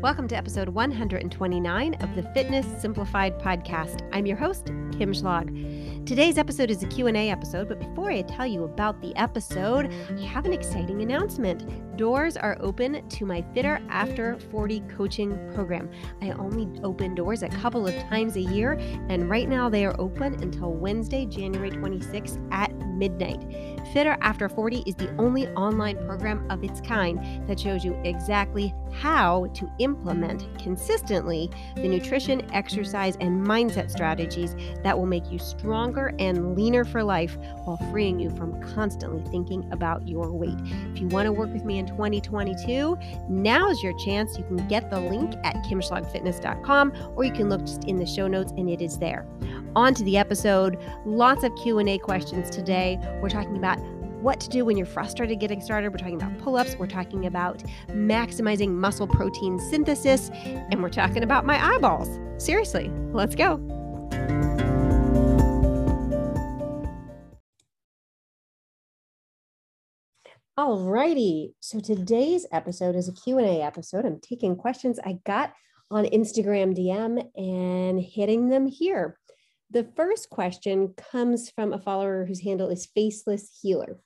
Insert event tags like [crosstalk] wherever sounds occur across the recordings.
Welcome to episode 129 of the Fitness Simplified podcast. I'm your host, Kim Schlag. Today's episode is a Q&A episode, but before I tell you about the episode, I have an exciting announcement. Doors are open to my Fitter After 40 coaching program. I only open doors a couple of times a year, and right now they are open until Wednesday, January 26th at midnight. Fitter After 40 is the only online program of its kind that shows you exactly how to implement consistently the nutrition, exercise, and mindset strategies that will make you stronger and leaner for life while freeing you from constantly thinking about your weight. If you want to work with me in 2022, now's your chance. You can get the link at kimschlagfitness.com or you can look just in the show notes and it is there. On to the episode. Lots of Q&A questions today. We're talking about what to do when you're frustrated getting started. We're talking about pull ups, we're talking about maximizing muscle protein synthesis, and we're talking about my eyeballs. Seriously, let's go. Alrighty, so today's episode is a Q&A episode. I'm taking questions I got on Instagram DM and hitting them here. The first question comes from a follower whose handle is Faceless Healer.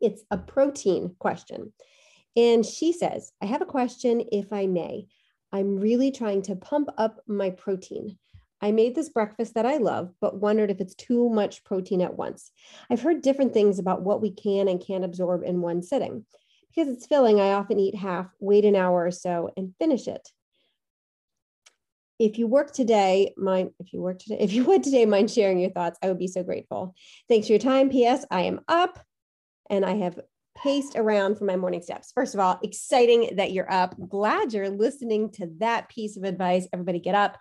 It's a protein question. And she says, I have a question, if I may. I'm really trying to pump up my protein. I made this breakfast that I love, but wondered if it's too much protein at once. I've heard different things about what we can and can't absorb in one sitting. Because it's filling, I often eat half, wait an hour or so, and finish it if you work today, mind if you work today, [laughs] if you would today mind sharing your thoughts, I would be so grateful. Thanks for your time. P.S. I am up and I have paced around for my morning steps. First of all, exciting that you're up. Glad you're listening to that piece of advice. Everybody get up.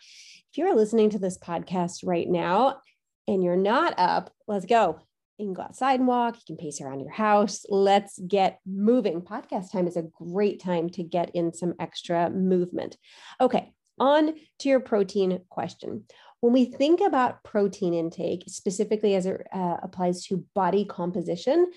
If you're listening to this podcast right now and you're not up, let's go. You can go outside and walk. You can pace around your house. Let's get moving. Podcast time is a great time to get in some extra movement. Okay, on to your protein question. When we think about protein intake, specifically as it uh, applies to body composition,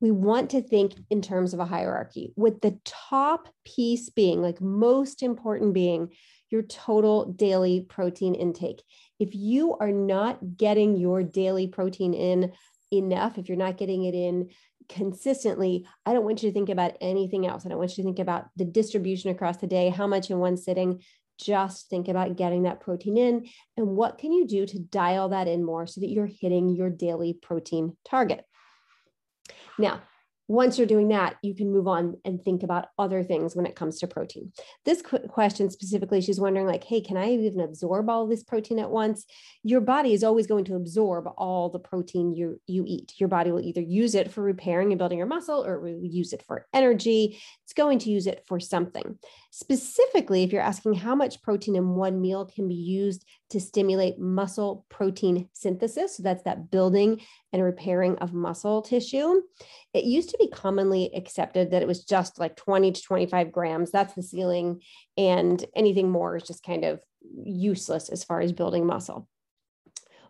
we want to think in terms of a hierarchy, with the top piece being, like most important being, your total daily protein intake. If you are not getting your daily protein in enough, if you're not getting it in consistently, I don't want you to think about anything else. I don't want you to think about the distribution across the day, how much in one sitting just think about getting that protein in and what can you do to dial that in more so that you're hitting your daily protein target. Now, once you're doing that, you can move on and think about other things when it comes to protein. This question specifically, she's wondering, like, hey, can I even absorb all this protein at once? Your body is always going to absorb all the protein you, you eat. Your body will either use it for repairing and building your muscle or it will use it for energy. It's going to use it for something. Specifically, if you're asking how much protein in one meal can be used to stimulate muscle protein synthesis, so that's that building and repairing of muscle tissue. It used to be commonly accepted that it was just like 20 to 25 grams. That's the ceiling. And anything more is just kind of useless as far as building muscle.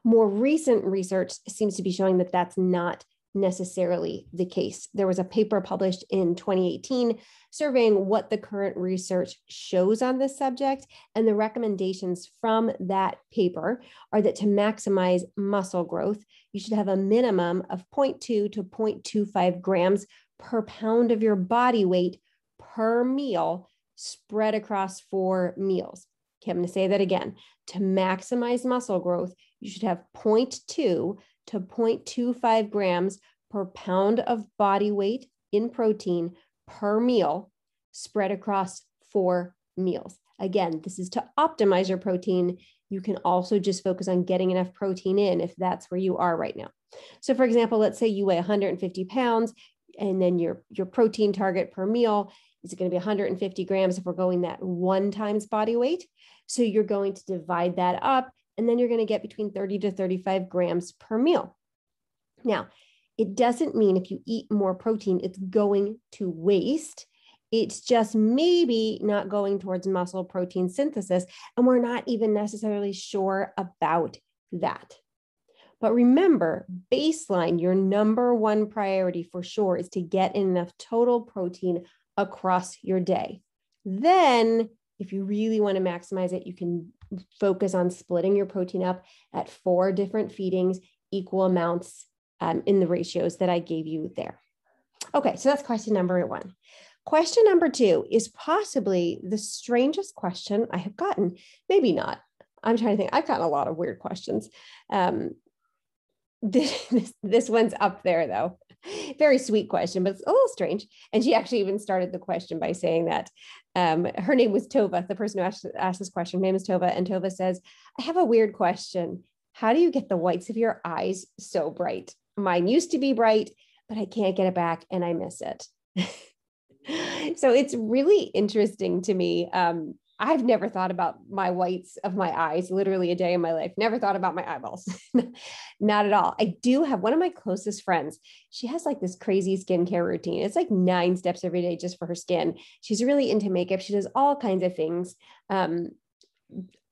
More recent research seems to be showing that that's not necessarily the case. There was a paper published in 2018 surveying what the current research shows on this subject. And the recommendations from that paper are that to maximize muscle growth, you should have a minimum of 0.2 to 0.25 grams per pound of your body weight per meal spread across four meals. Okay, I'm going to say that again. To maximize muscle growth, you should have 0.2 to 0.25 grams per pound of body weight in protein per meal spread across four meals. Again, this is to optimize your protein. You can also just focus on getting enough protein in if that's where you are right now. So, for example, let's say you weigh 150 pounds and then your, your protein target per meal is going to be 150 grams if we're going that one times body weight. So, you're going to divide that up and then you're going to get between 30 to 35 grams per meal. Now, it doesn't mean if you eat more protein, it's going to waste. It's just maybe not going towards muscle protein synthesis. And we're not even necessarily sure about that. But remember, baseline, your number one priority for sure is to get enough total protein across your day. Then if you really want to maximize it, you can focus on splitting your protein up at four different feedings, equal amounts um, in the ratios that I gave you there. Okay, so that's question number one. Question number two is possibly the strangest question I have gotten. Maybe not. I'm trying to think. I've gotten a lot of weird questions. Um, [laughs] this, this, this one's up there though. [laughs] Very sweet question, but it's a little strange. And she actually even started the question by saying that um, her name was Tova, the person who asked, asked this question. Her name is Tova. And Tova says, I have a weird question. How do you get the whites of your eyes so bright? Mine used to be bright, but I can't get it back and I miss it. [laughs] so it's really interesting to me. Um, I've never thought about my whites of my eyes literally a day in my life. Never thought about my eyeballs. [laughs] Not at all. I do have one of my closest friends. She has like this crazy skincare routine. It's like nine steps every day just for her skin. She's really into makeup. She does all kinds of things. Um,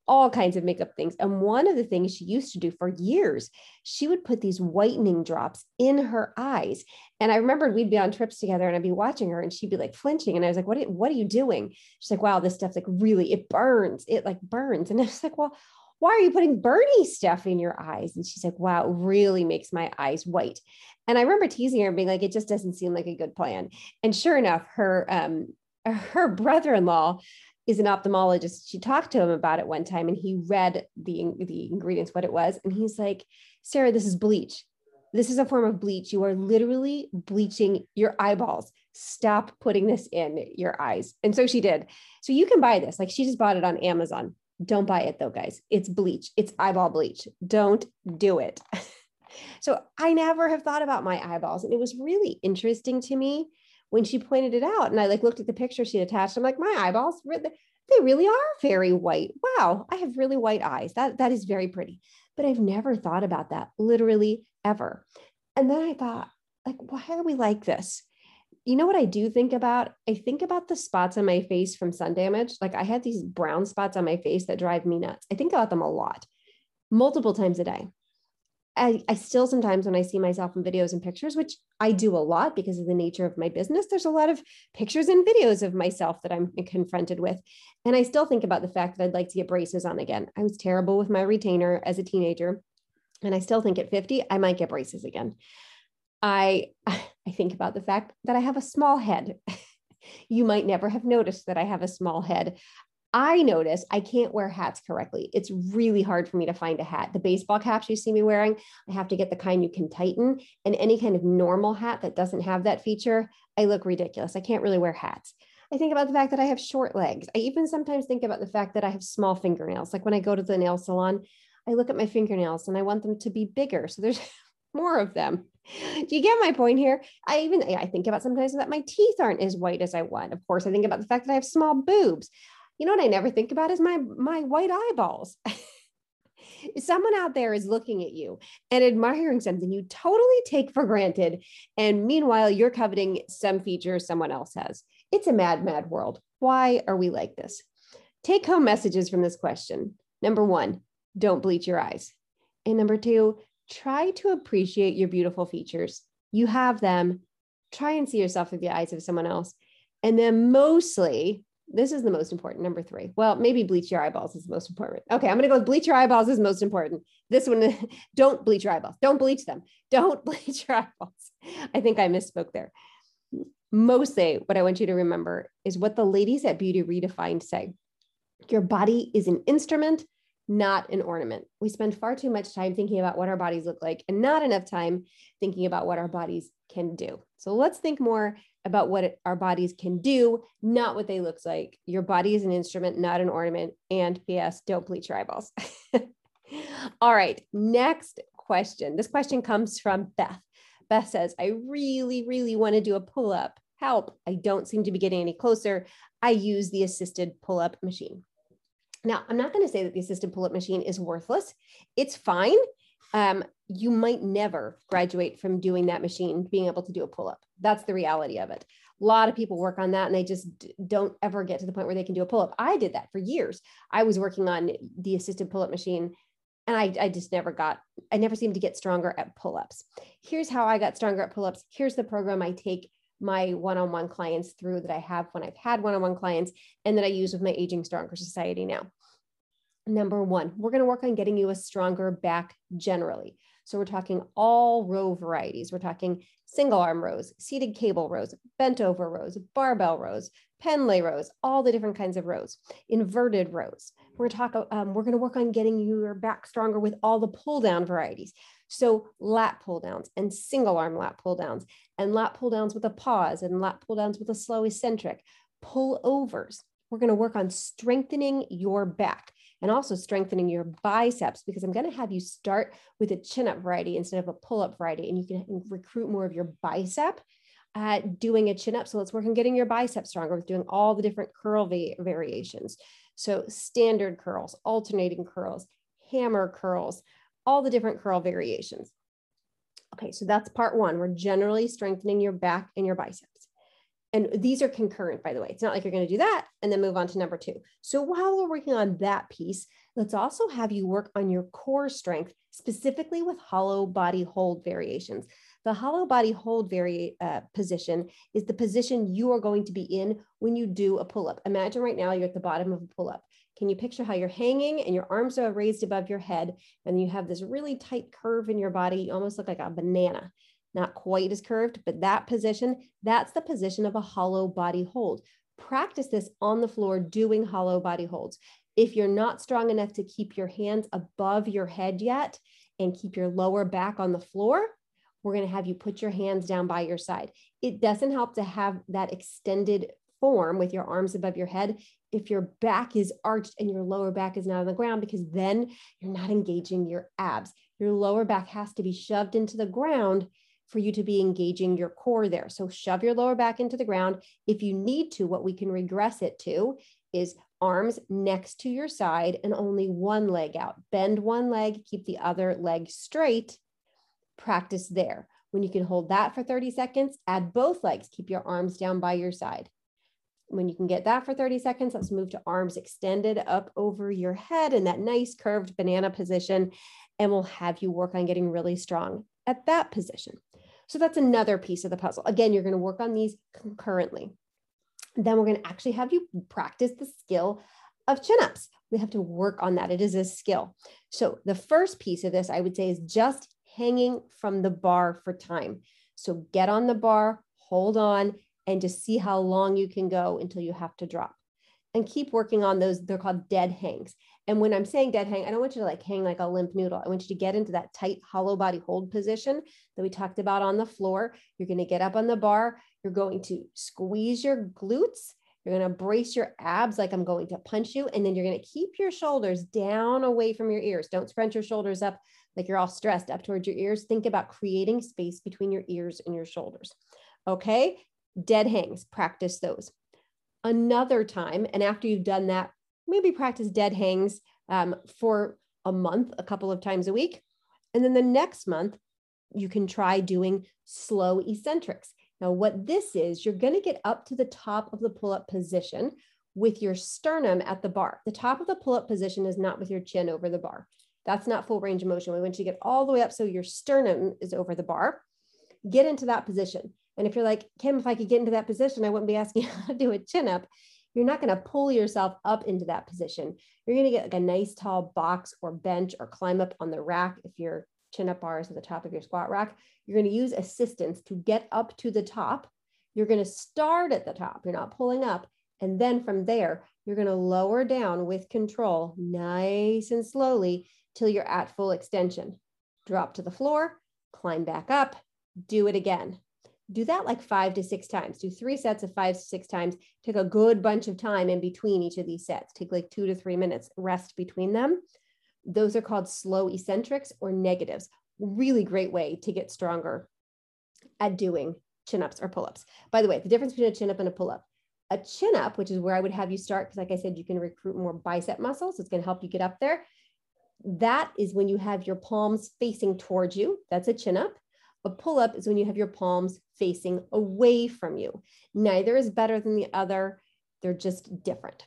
all kinds of makeup things. And one of the things she used to do for years, she would put these whitening drops in her eyes. And I remembered we'd be on trips together and I'd be watching her and she'd be like flinching. And I was like, what, what are you doing? She's like, wow, this stuff's like really, it burns. It like burns. And I was like, well, why are you putting Bernie stuff in your eyes? And she's like, wow, it really makes my eyes white. And I remember teasing her and being like, it just doesn't seem like a good plan. And sure enough, her, um, her brother-in-law is an ophthalmologist. She talked to him about it one time and he read the, the ingredients, what it was. And he's like, Sarah, this is bleach. This is a form of bleach. You are literally bleaching your eyeballs. Stop putting this in your eyes. And so she did. So you can buy this. Like she just bought it on Amazon. Don't buy it though, guys. It's bleach. It's eyeball bleach. Don't do it. [laughs] so I never have thought about my eyeballs. And it was really interesting to me when she pointed it out and I like looked at the picture she attached, I'm like, my eyeballs, they really are very white. Wow, I have really white eyes. That that is very pretty. But I've never thought about that literally ever. And then I thought, like, why are we like this? You know what I do think about? I think about the spots on my face from sun damage. Like I have these brown spots on my face that drive me nuts. I think about them a lot, multiple times a day. I, I still sometimes when I see myself in videos and pictures, which I do a lot because of the nature of my business, there's a lot of pictures and videos of myself that I'm confronted with. And I still think about the fact that I'd like to get braces on again. I was terrible with my retainer as a teenager. And I still think at 50, I might get braces again. I [laughs] I think about the fact that I have a small head. [laughs] you might never have noticed that I have a small head. I notice I can't wear hats correctly. It's really hard for me to find a hat. The baseball caps you see me wearing, I have to get the kind you can tighten. And any kind of normal hat that doesn't have that feature, I look ridiculous. I can't really wear hats. I think about the fact that I have short legs. I even sometimes think about the fact that I have small fingernails. Like when I go to the nail salon, I look at my fingernails and I want them to be bigger. So there's [laughs] more of them. Do you get my point here? I even I think about sometimes that my teeth aren't as white as I want. Of course, I think about the fact that I have small boobs you know what I never think about is my my white eyeballs. [laughs] someone out there is looking at you and admiring something you totally take for granted and meanwhile you're coveting some feature someone else has. It's a mad mad world. Why are we like this? Take home messages from this question. Number one don't bleach your eyes. And number two try to appreciate your beautiful features. You have them. Try and see yourself through the eyes of someone else. And then mostly this is the most important. Number three. Well, maybe bleach your eyeballs is the most important. Okay, I'm going to go with bleach your eyeballs is most important. This one, [laughs] don't bleach your eyeballs. Don't bleach them. [laughs] Don't bleach your eyeballs. I think I misspoke there. Mostly, what I want you to remember is what the ladies at Beauty Redefined say your body is an instrument, not an ornament. We spend far too much time thinking about what our bodies look like and not enough time thinking about what our bodies can do. So let's think more about what it, our bodies can do, not what they look like. Your body is an instrument, not an ornament. And P.S. Don't bleach your eyeballs. [laughs] All right, next question. This question comes from Beth. Beth says, I really, really want to do a pull up. Help. I don't seem to be getting any closer. I use the assisted pull up machine. Now, I'm not going to say that the assisted pull up machine is worthless. It's fine um, you might never graduate from doing that machine, being able to do a pull up. That's the reality of it. A lot of people work on that and they just don't ever get to the point where they can do a pull up. I did that for years. I was working on the assisted pull up machine and I, I just never got, I never seemed to get stronger at pull ups. Here's how I got stronger at pull ups. Here's the program I take my one-on-one clients through that I have when I've had one-on-one clients and that I use with my Aging Stronger Society now. Number one, we're going to work on getting you a stronger back generally. So we're talking all row varieties. We're talking single arm rows, seated cable rows, bent over rows, barbell rows, Pendlay rows, all the different kinds of rows, inverted rows. We're talk, um, we're going to work on getting your back stronger with all the pull down varieties. So lat pull downs and single arm lat pull downs and lat pull downs with a pause and lat pull downs with a slow eccentric, pull overs. We're going to work on strengthening your back and also strengthening your biceps because I'm going to have you start with a chin up variety instead of a pull up variety. And you can recruit more of your bicep at doing a chin up. So let's work on getting your bicep stronger with doing all the different curl va- variations. So standard curls, alternating curls, hammer curls, all the different curl variations. Okay, so that's part one. We're generally strengthening your back and your biceps and these are concurrent, by the way. It's not like you're going to do that and then move on to number two. So while we're working on that piece, let's also have you work on your core strength, specifically with hollow body hold variations. The hollow body hold vari- uh, position is the position you are going to be in when you do a pull up. Imagine right now you're at the bottom of a pull up. Can you picture how you're hanging and your arms are raised above your head and you have this really tight curve in your body? You almost look like a banana not quite as curved, but that position, that's the position of a hollow body hold. Practice this on the floor doing hollow body holds. If you're not strong enough to keep your hands above your head yet and keep your lower back on the floor, we're going to have you put your hands down by your side. It doesn't help to have that extended form with your arms above your head if your back is arched and your lower back is not on the ground because then you're not engaging your abs. Your lower back has to be shoved into the ground for you to be engaging your core there. So shove your lower back into the ground. If you need to, what we can regress it to is arms next to your side and only one leg out. Bend one leg, keep the other leg straight. Practice there. When you can hold that for 30 seconds, add both legs, keep your arms down by your side. When you can get that for 30 seconds, let's move to arms extended up over your head in that nice curved banana position. And we'll have you work on getting really strong at that position. So that's another piece of the puzzle. Again, you're going to work on these concurrently. Then we're going to actually have you practice the skill of chin ups. We have to work on that. It is a skill. So the first piece of this, I would say, is just hanging from the bar for time. So get on the bar, hold on, and just see how long you can go until you have to drop. And keep working on those. They're called dead hangs. And when I'm saying dead hang, I don't want you to like hang like a limp noodle. I want you to get into that tight hollow body hold position that we talked about on the floor. You're going to get up on the bar. You're going to squeeze your glutes. You're going to brace your abs like I'm going to punch you. And then you're going to keep your shoulders down away from your ears. Don't scrunch your shoulders up like you're all stressed up towards your ears. Think about creating space between your ears and your shoulders. Okay. Dead hangs, practice those. Another time, and after you've done that maybe practice dead hangs um, for a month, a couple of times a week. And then the next month, you can try doing slow eccentrics. Now, what this is, you're going to get up to the top of the pull up position with your sternum at the bar. The top of the pull up position is not with your chin over the bar. That's not full range of motion. We want you to get all the way up so your sternum is over the bar. Get into that position. And if you're like, Kim, if I could get into that position, I wouldn't be asking [laughs] how to do a chin up you're not going to pull yourself up into that position. You're going to get like a nice tall box or bench or climb up on the rack if your chin up bar is at the top of your squat rack. You're going to use assistance to get up to the top. You're going to start at the top. You're not pulling up. And then from there, you're going to lower down with control, nice and slowly, till you're at full extension. Drop to the floor, climb back up, do it again do that like five to six times. Do three sets of five to six times. Take a good bunch of time in between each of these sets. Take like two to three minutes, rest between them. Those are called slow eccentrics or negatives. Really great way to get stronger at doing chin ups or pull ups. By the way, the difference between a chin up and a pull up. A chin up, which is where I would have you start, because like I said, you can recruit more bicep muscles. It's going to help you get up there. That is when you have your palms facing towards you. That's a chin up. A pull up is when you have your palms facing away from you. Neither is better than the other, they're just different.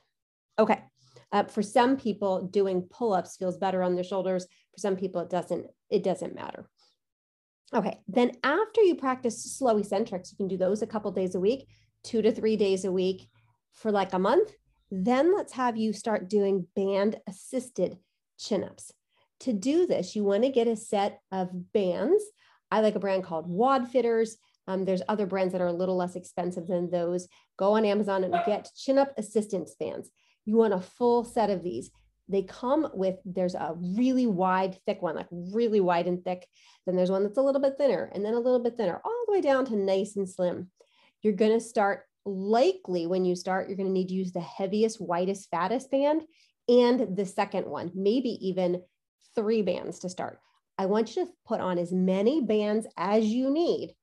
Okay. Uh, for some people, doing pull ups feels better on their shoulders. For some people, it doesn't. It doesn't matter. Okay, then after you practice slow eccentrics, you can do those a couple days a week, two to three days a week for like a month. Then let's have you start doing band assisted chin ups. To do this, you want to get a set of bands. I like a brand called WODFitters. Um, there's other brands that are a little less expensive than those. Go on Amazon and get chin up assistance bands. You want a full set of these. They come with, there's a really wide, thick one, like really wide and thick. Then there's one that's a little bit thinner and then a little bit thinner, all the way down to nice and slim. You're going to start likely when you start, you're going to need to use the heaviest, widest, fattest band and the second one, maybe even three bands to start. I want you to put on as many bands as you need.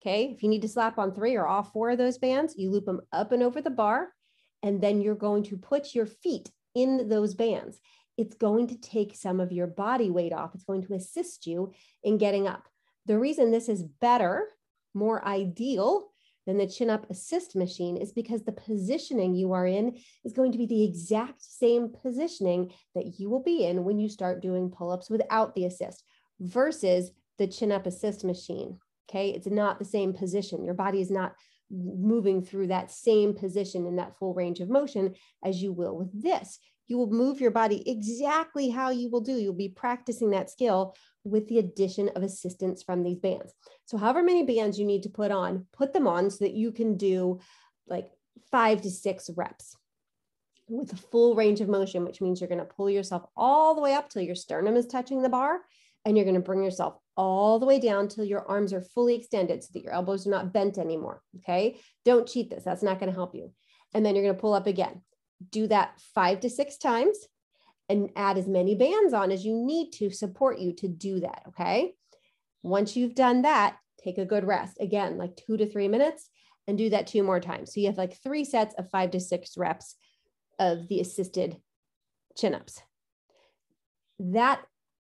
Okay. If you need to slap on three or all four of those bands, you loop them up and over the bar, and then you're going to put your feet in those bands. It's going to take some of your body weight off. It's going to assist you in getting up. The reason this is better, more ideal than the chin up assist machine is because the positioning you are in is going to be the exact same positioning that you will be in when you start doing pull ups without the assist versus the chin up assist machine. Okay, it's not the same position. Your body is not moving through that same position in that full range of motion as you will with this. You will move your body exactly how you will do. You'll be practicing that skill with the addition of assistance from these bands. So, however many bands you need to put on, put them on so that you can do like five to six reps with a full range of motion, which means you're going to pull yourself all the way up till your sternum is touching the bar. And you're going to bring yourself all the way down till your arms are fully extended so that your elbows are not bent anymore. Okay. Don't cheat this. That's not going to help you. And then you're going to pull up again. Do that five to six times and add as many bands on as you need to support you to do that. Okay. Once you've done that, take a good rest. Again, like two to three minutes and do that two more times. So you have like three sets of five to six reps of the assisted chin ups. That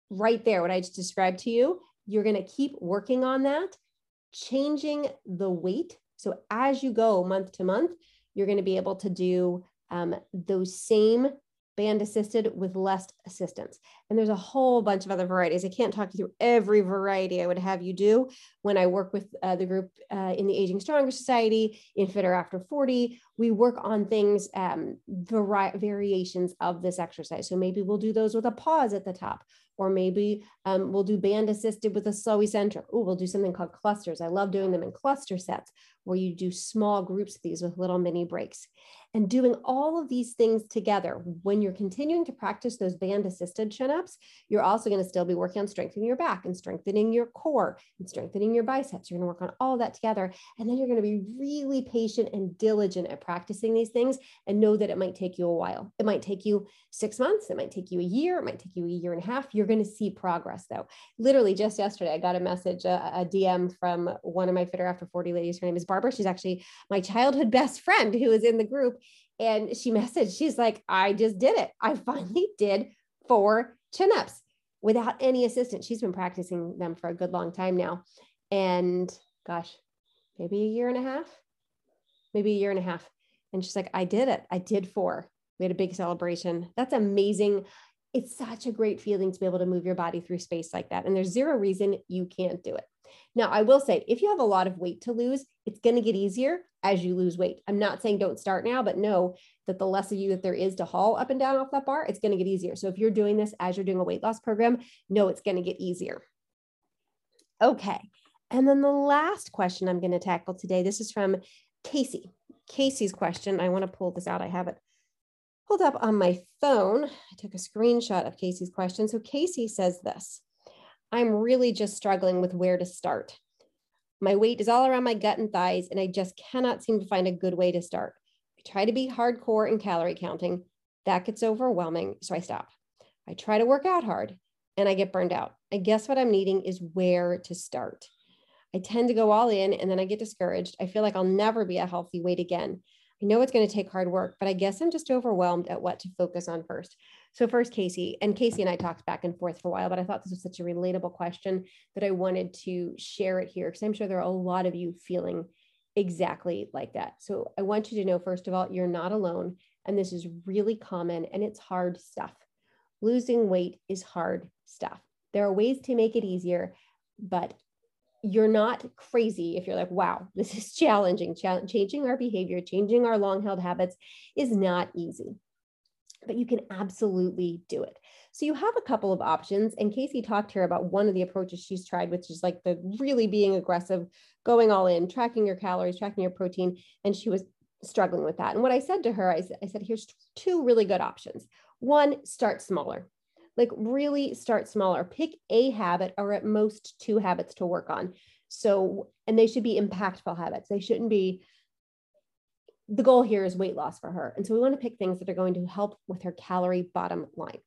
right there, what I just described to you, you're going to keep working on that, changing the weight. So as you go month to month, you're going to be able to do um, those same band assisted with less assistance. And there's a whole bunch of other varieties. I can't talk you through every variety I would have you do when I work with uh, the group uh, in the Aging Stronger Society, in Fitter After 40. We work on things, um, vari- variations of this exercise. So maybe we'll do those with a pause at the top, or maybe um, we'll do band assisted with a slow eccentric. Oh, we'll do something called clusters. I love doing them in cluster sets where you do small groups of these with little mini breaks. And doing all of these things together, when you're continuing to practice those band assisted chin ups, you're also going to still be working on strengthening your back and strengthening your core and strengthening your biceps. You're going to work on all that together. And then you're going to be really patient and diligent at practicing these things and know that it might take you a while. It might take you six months, it might take you a year, it might take you a year and a half. You're going to see progress though. Literally, just yesterday, I got a message, a, a DM from one of my Fitter After 40 ladies. Her name is Barbara. She's actually my childhood best friend who is in the group. And she messaged, she's like, I just did it. I [laughs] finally did four chin ups without any assistance. She's been practicing them for a good long time now. And gosh, maybe a year and a half, maybe a year and a half. And she's like, I did it. I did four. We had a big celebration. That's amazing. It's such a great feeling to be able to move your body through space like that. And there's zero reason you can't do it. Now, I will say, if you have a lot of weight to lose, it's going to get easier as you lose weight. I'm not saying don't start now, but know that the less of you that there is to haul up and down off that bar, it's going to get easier. So if you're doing this as you're doing a weight loss program, know it's going to get easier. Okay. And then the last question I'm going to tackle today, this is from Casey. Casey's question. I want to pull this out. I have it pulled up on my phone. I took a screenshot of Casey's question. So Casey says this I'm really just struggling with where to start. My weight is all around my gut and thighs, and I just cannot seem to find a good way to start. I try to be hardcore in calorie counting. That gets overwhelming, so I stop. I try to work out hard and I get burned out. I guess what I'm needing is where to start. I tend to go all in and then I get discouraged. I feel like I'll never be a healthy weight again. I know it's going to take hard work, but I guess I'm just overwhelmed at what to focus on first. So, first, Casey, and Casey and I talked back and forth for a while, but I thought this was such a relatable question that I wanted to share it here because I'm sure there are a lot of you feeling exactly like that. So, I want you to know, first of all, you're not alone, and this is really common and it's hard stuff. Losing weight is hard stuff. There are ways to make it easier, but you're not crazy if you're like, wow, this is challenging. Ch- changing our behavior, changing our long held habits is not easy, but you can absolutely do it. So you have a couple of options. And Casey talked here about one of the approaches she's tried, which is like the really being aggressive, going all in, tracking your calories, tracking your protein. And she was struggling with that. And what I said to her, I, I said, here's two really good options. One, start smaller like really start smaller pick a habit or at most two habits to work on so and they should be impactful habits they shouldn't be the goal here is weight loss for her and so we want to pick things that are going to help with her calorie bottom line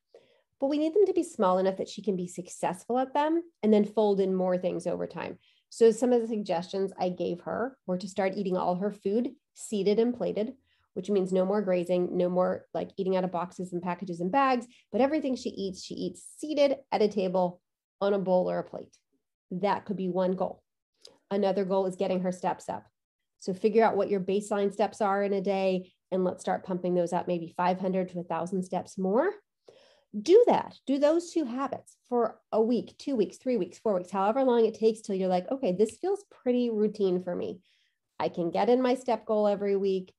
but we need them to be small enough that she can be successful at them and then fold in more things over time so some of the suggestions i gave her were to start eating all her food seated and plated which means no more grazing, no more like eating out of boxes and packages and bags, but everything she eats, she eats seated at a table on a bowl or a plate. That could be one goal. Another goal is getting her steps up. So figure out what your baseline steps are in a day and let's start pumping those up, maybe 500 to 1,000 steps more. Do that. Do those two habits for a week, two weeks, three weeks, four weeks, however long it takes till you're like, okay, this feels pretty routine for me. I can get in my step goal every week.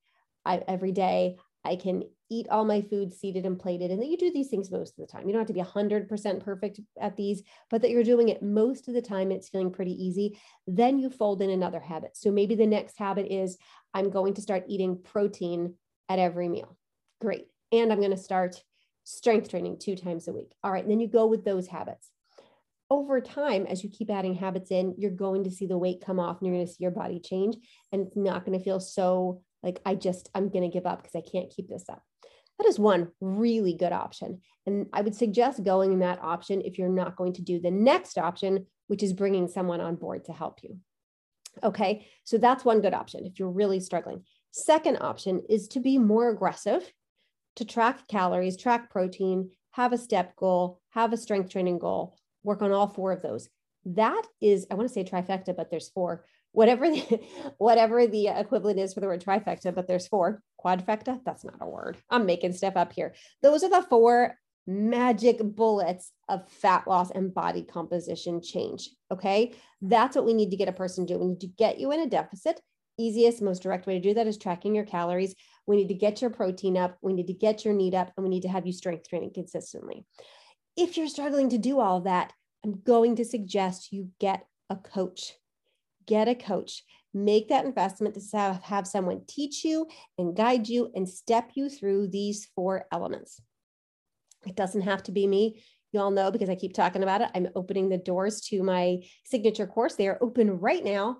I, every day. I can eat all my food seated and plated, and that you do these things most of the time. You don't have to be 100% perfect at these, but that you're doing it most of the time. It's feeling pretty easy. Then you fold in another habit. So maybe the next habit is I'm going to start eating protein at every meal. Great. And I'm going to start strength training two times a week. All right. Then you go with those habits. Over time, as you keep adding habits in, you're going to see the weight come off and you're going to see your body change. And it's not going to feel so like, I just, I'm going to give up because I can't keep this up. That is one really good option. And I would suggest going in that option if you're not going to do the next option, which is bringing someone on board to help you. Okay, so that's one good option if you're really struggling. Second option is to be more aggressive, to track calories, track protein, have a step goal, have a strength training goal, work on all four of those. That is, I want to say trifecta, but there's four whatever the, [laughs] whatever the equivalent is for the word trifecta, but there's four. Quadfecta, that's not a word. I'm making stuff up here. Those are the four magic bullets of fat loss and body composition change. Okay. That's what we need to get a person to do. We NEAT to get you in a deficit. Easiest, most direct way to do that is tracking your calories. We need to get your protein up. We need to get your need up, and we need to have you strength training consistently. If you're struggling to do all that, I'm going to suggest you get a coach get a coach make that investment to have, someone teach you and guide you and step you through these four elements. It doesn't have to be me. You all know because i keep talking about it i'm opening the doors to my signature course. They are open right now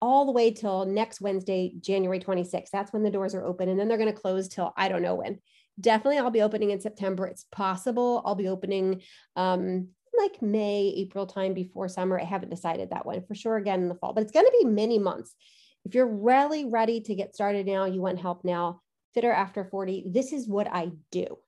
all the way till next wednesday january 26th that's when the doors are open and then they're going to close till i don't know when. Definitely i'll be opening in september. It's possible i'll be opening um, like May, April time before summer. I haven't decided that one for sure again in the fall, but it's going to be many months. If you're really ready to get started now, you want help now, fitter after 40, this is what I do.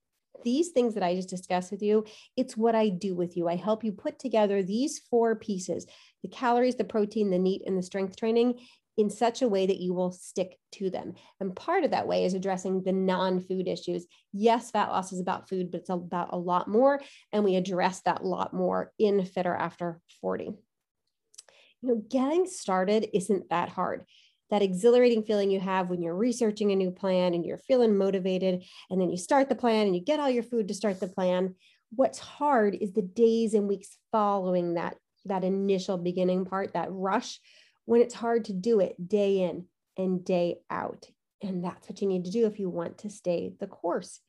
These things that I just discussed with you, it's what I do with you. I help you put together these four pieces the calories, the protein, the NEAT, and the strength training in such a way that you will stick to them. And part of that way is addressing the non food issues. Yes, fat loss is about food, but it's about a lot more. And we address that lot more in Fitter After 40. You know, getting started isn't that hard. That exhilarating feeling you have when you're researching a new plan and you're feeling motivated, and then you start the plan and you get all your food to start the plan. What's hard is the days and weeks following that, that initial beginning part, that rush when it's hard to do it day in and day out. And that's what you need to do if you want to stay the course.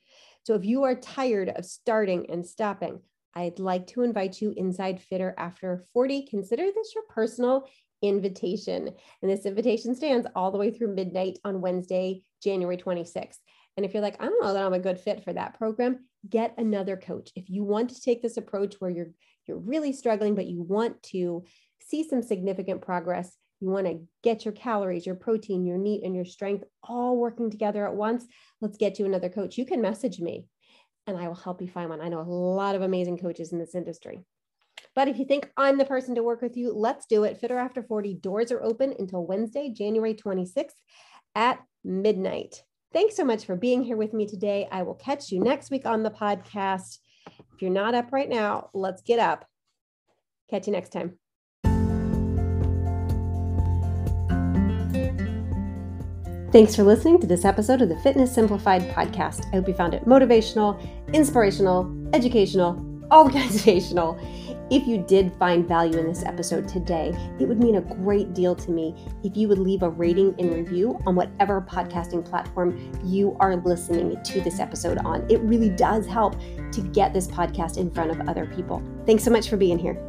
So if you are tired of starting and stopping, I'd like to invite you inside Fitter after 40. Consider this your personal invitation. And this invitation stands all the way through midnight on Wednesday, January 26th. And if you're like, I don't know that I'm a good fit for that program, get another coach. If you want to take this approach where you're you're really struggling but you want to see some significant progress, you want to get your calories, your protein, your NEAT, and your strength all working together at once, let's get you another coach. You can message me and I will help you find one. I know a lot of amazing coaches in this industry. But if you think I'm the person to work with you, let's do it. Fitter After 40 doors are open until Wednesday, January 26th at midnight. Thanks so much for being here with me today. I will catch you next week on the podcast. If you're not up right now, let's get up. Catch you next time. Thanks for listening to this episode of the Fitness Simplified podcast. I hope you found it motivational, inspirational, educational, of. If you did find value in this episode today, it would mean a great deal to me if you would leave a rating and review on whatever podcasting platform you are listening to this episode on. It really does help to get this podcast in front of other people. Thanks so much for being here.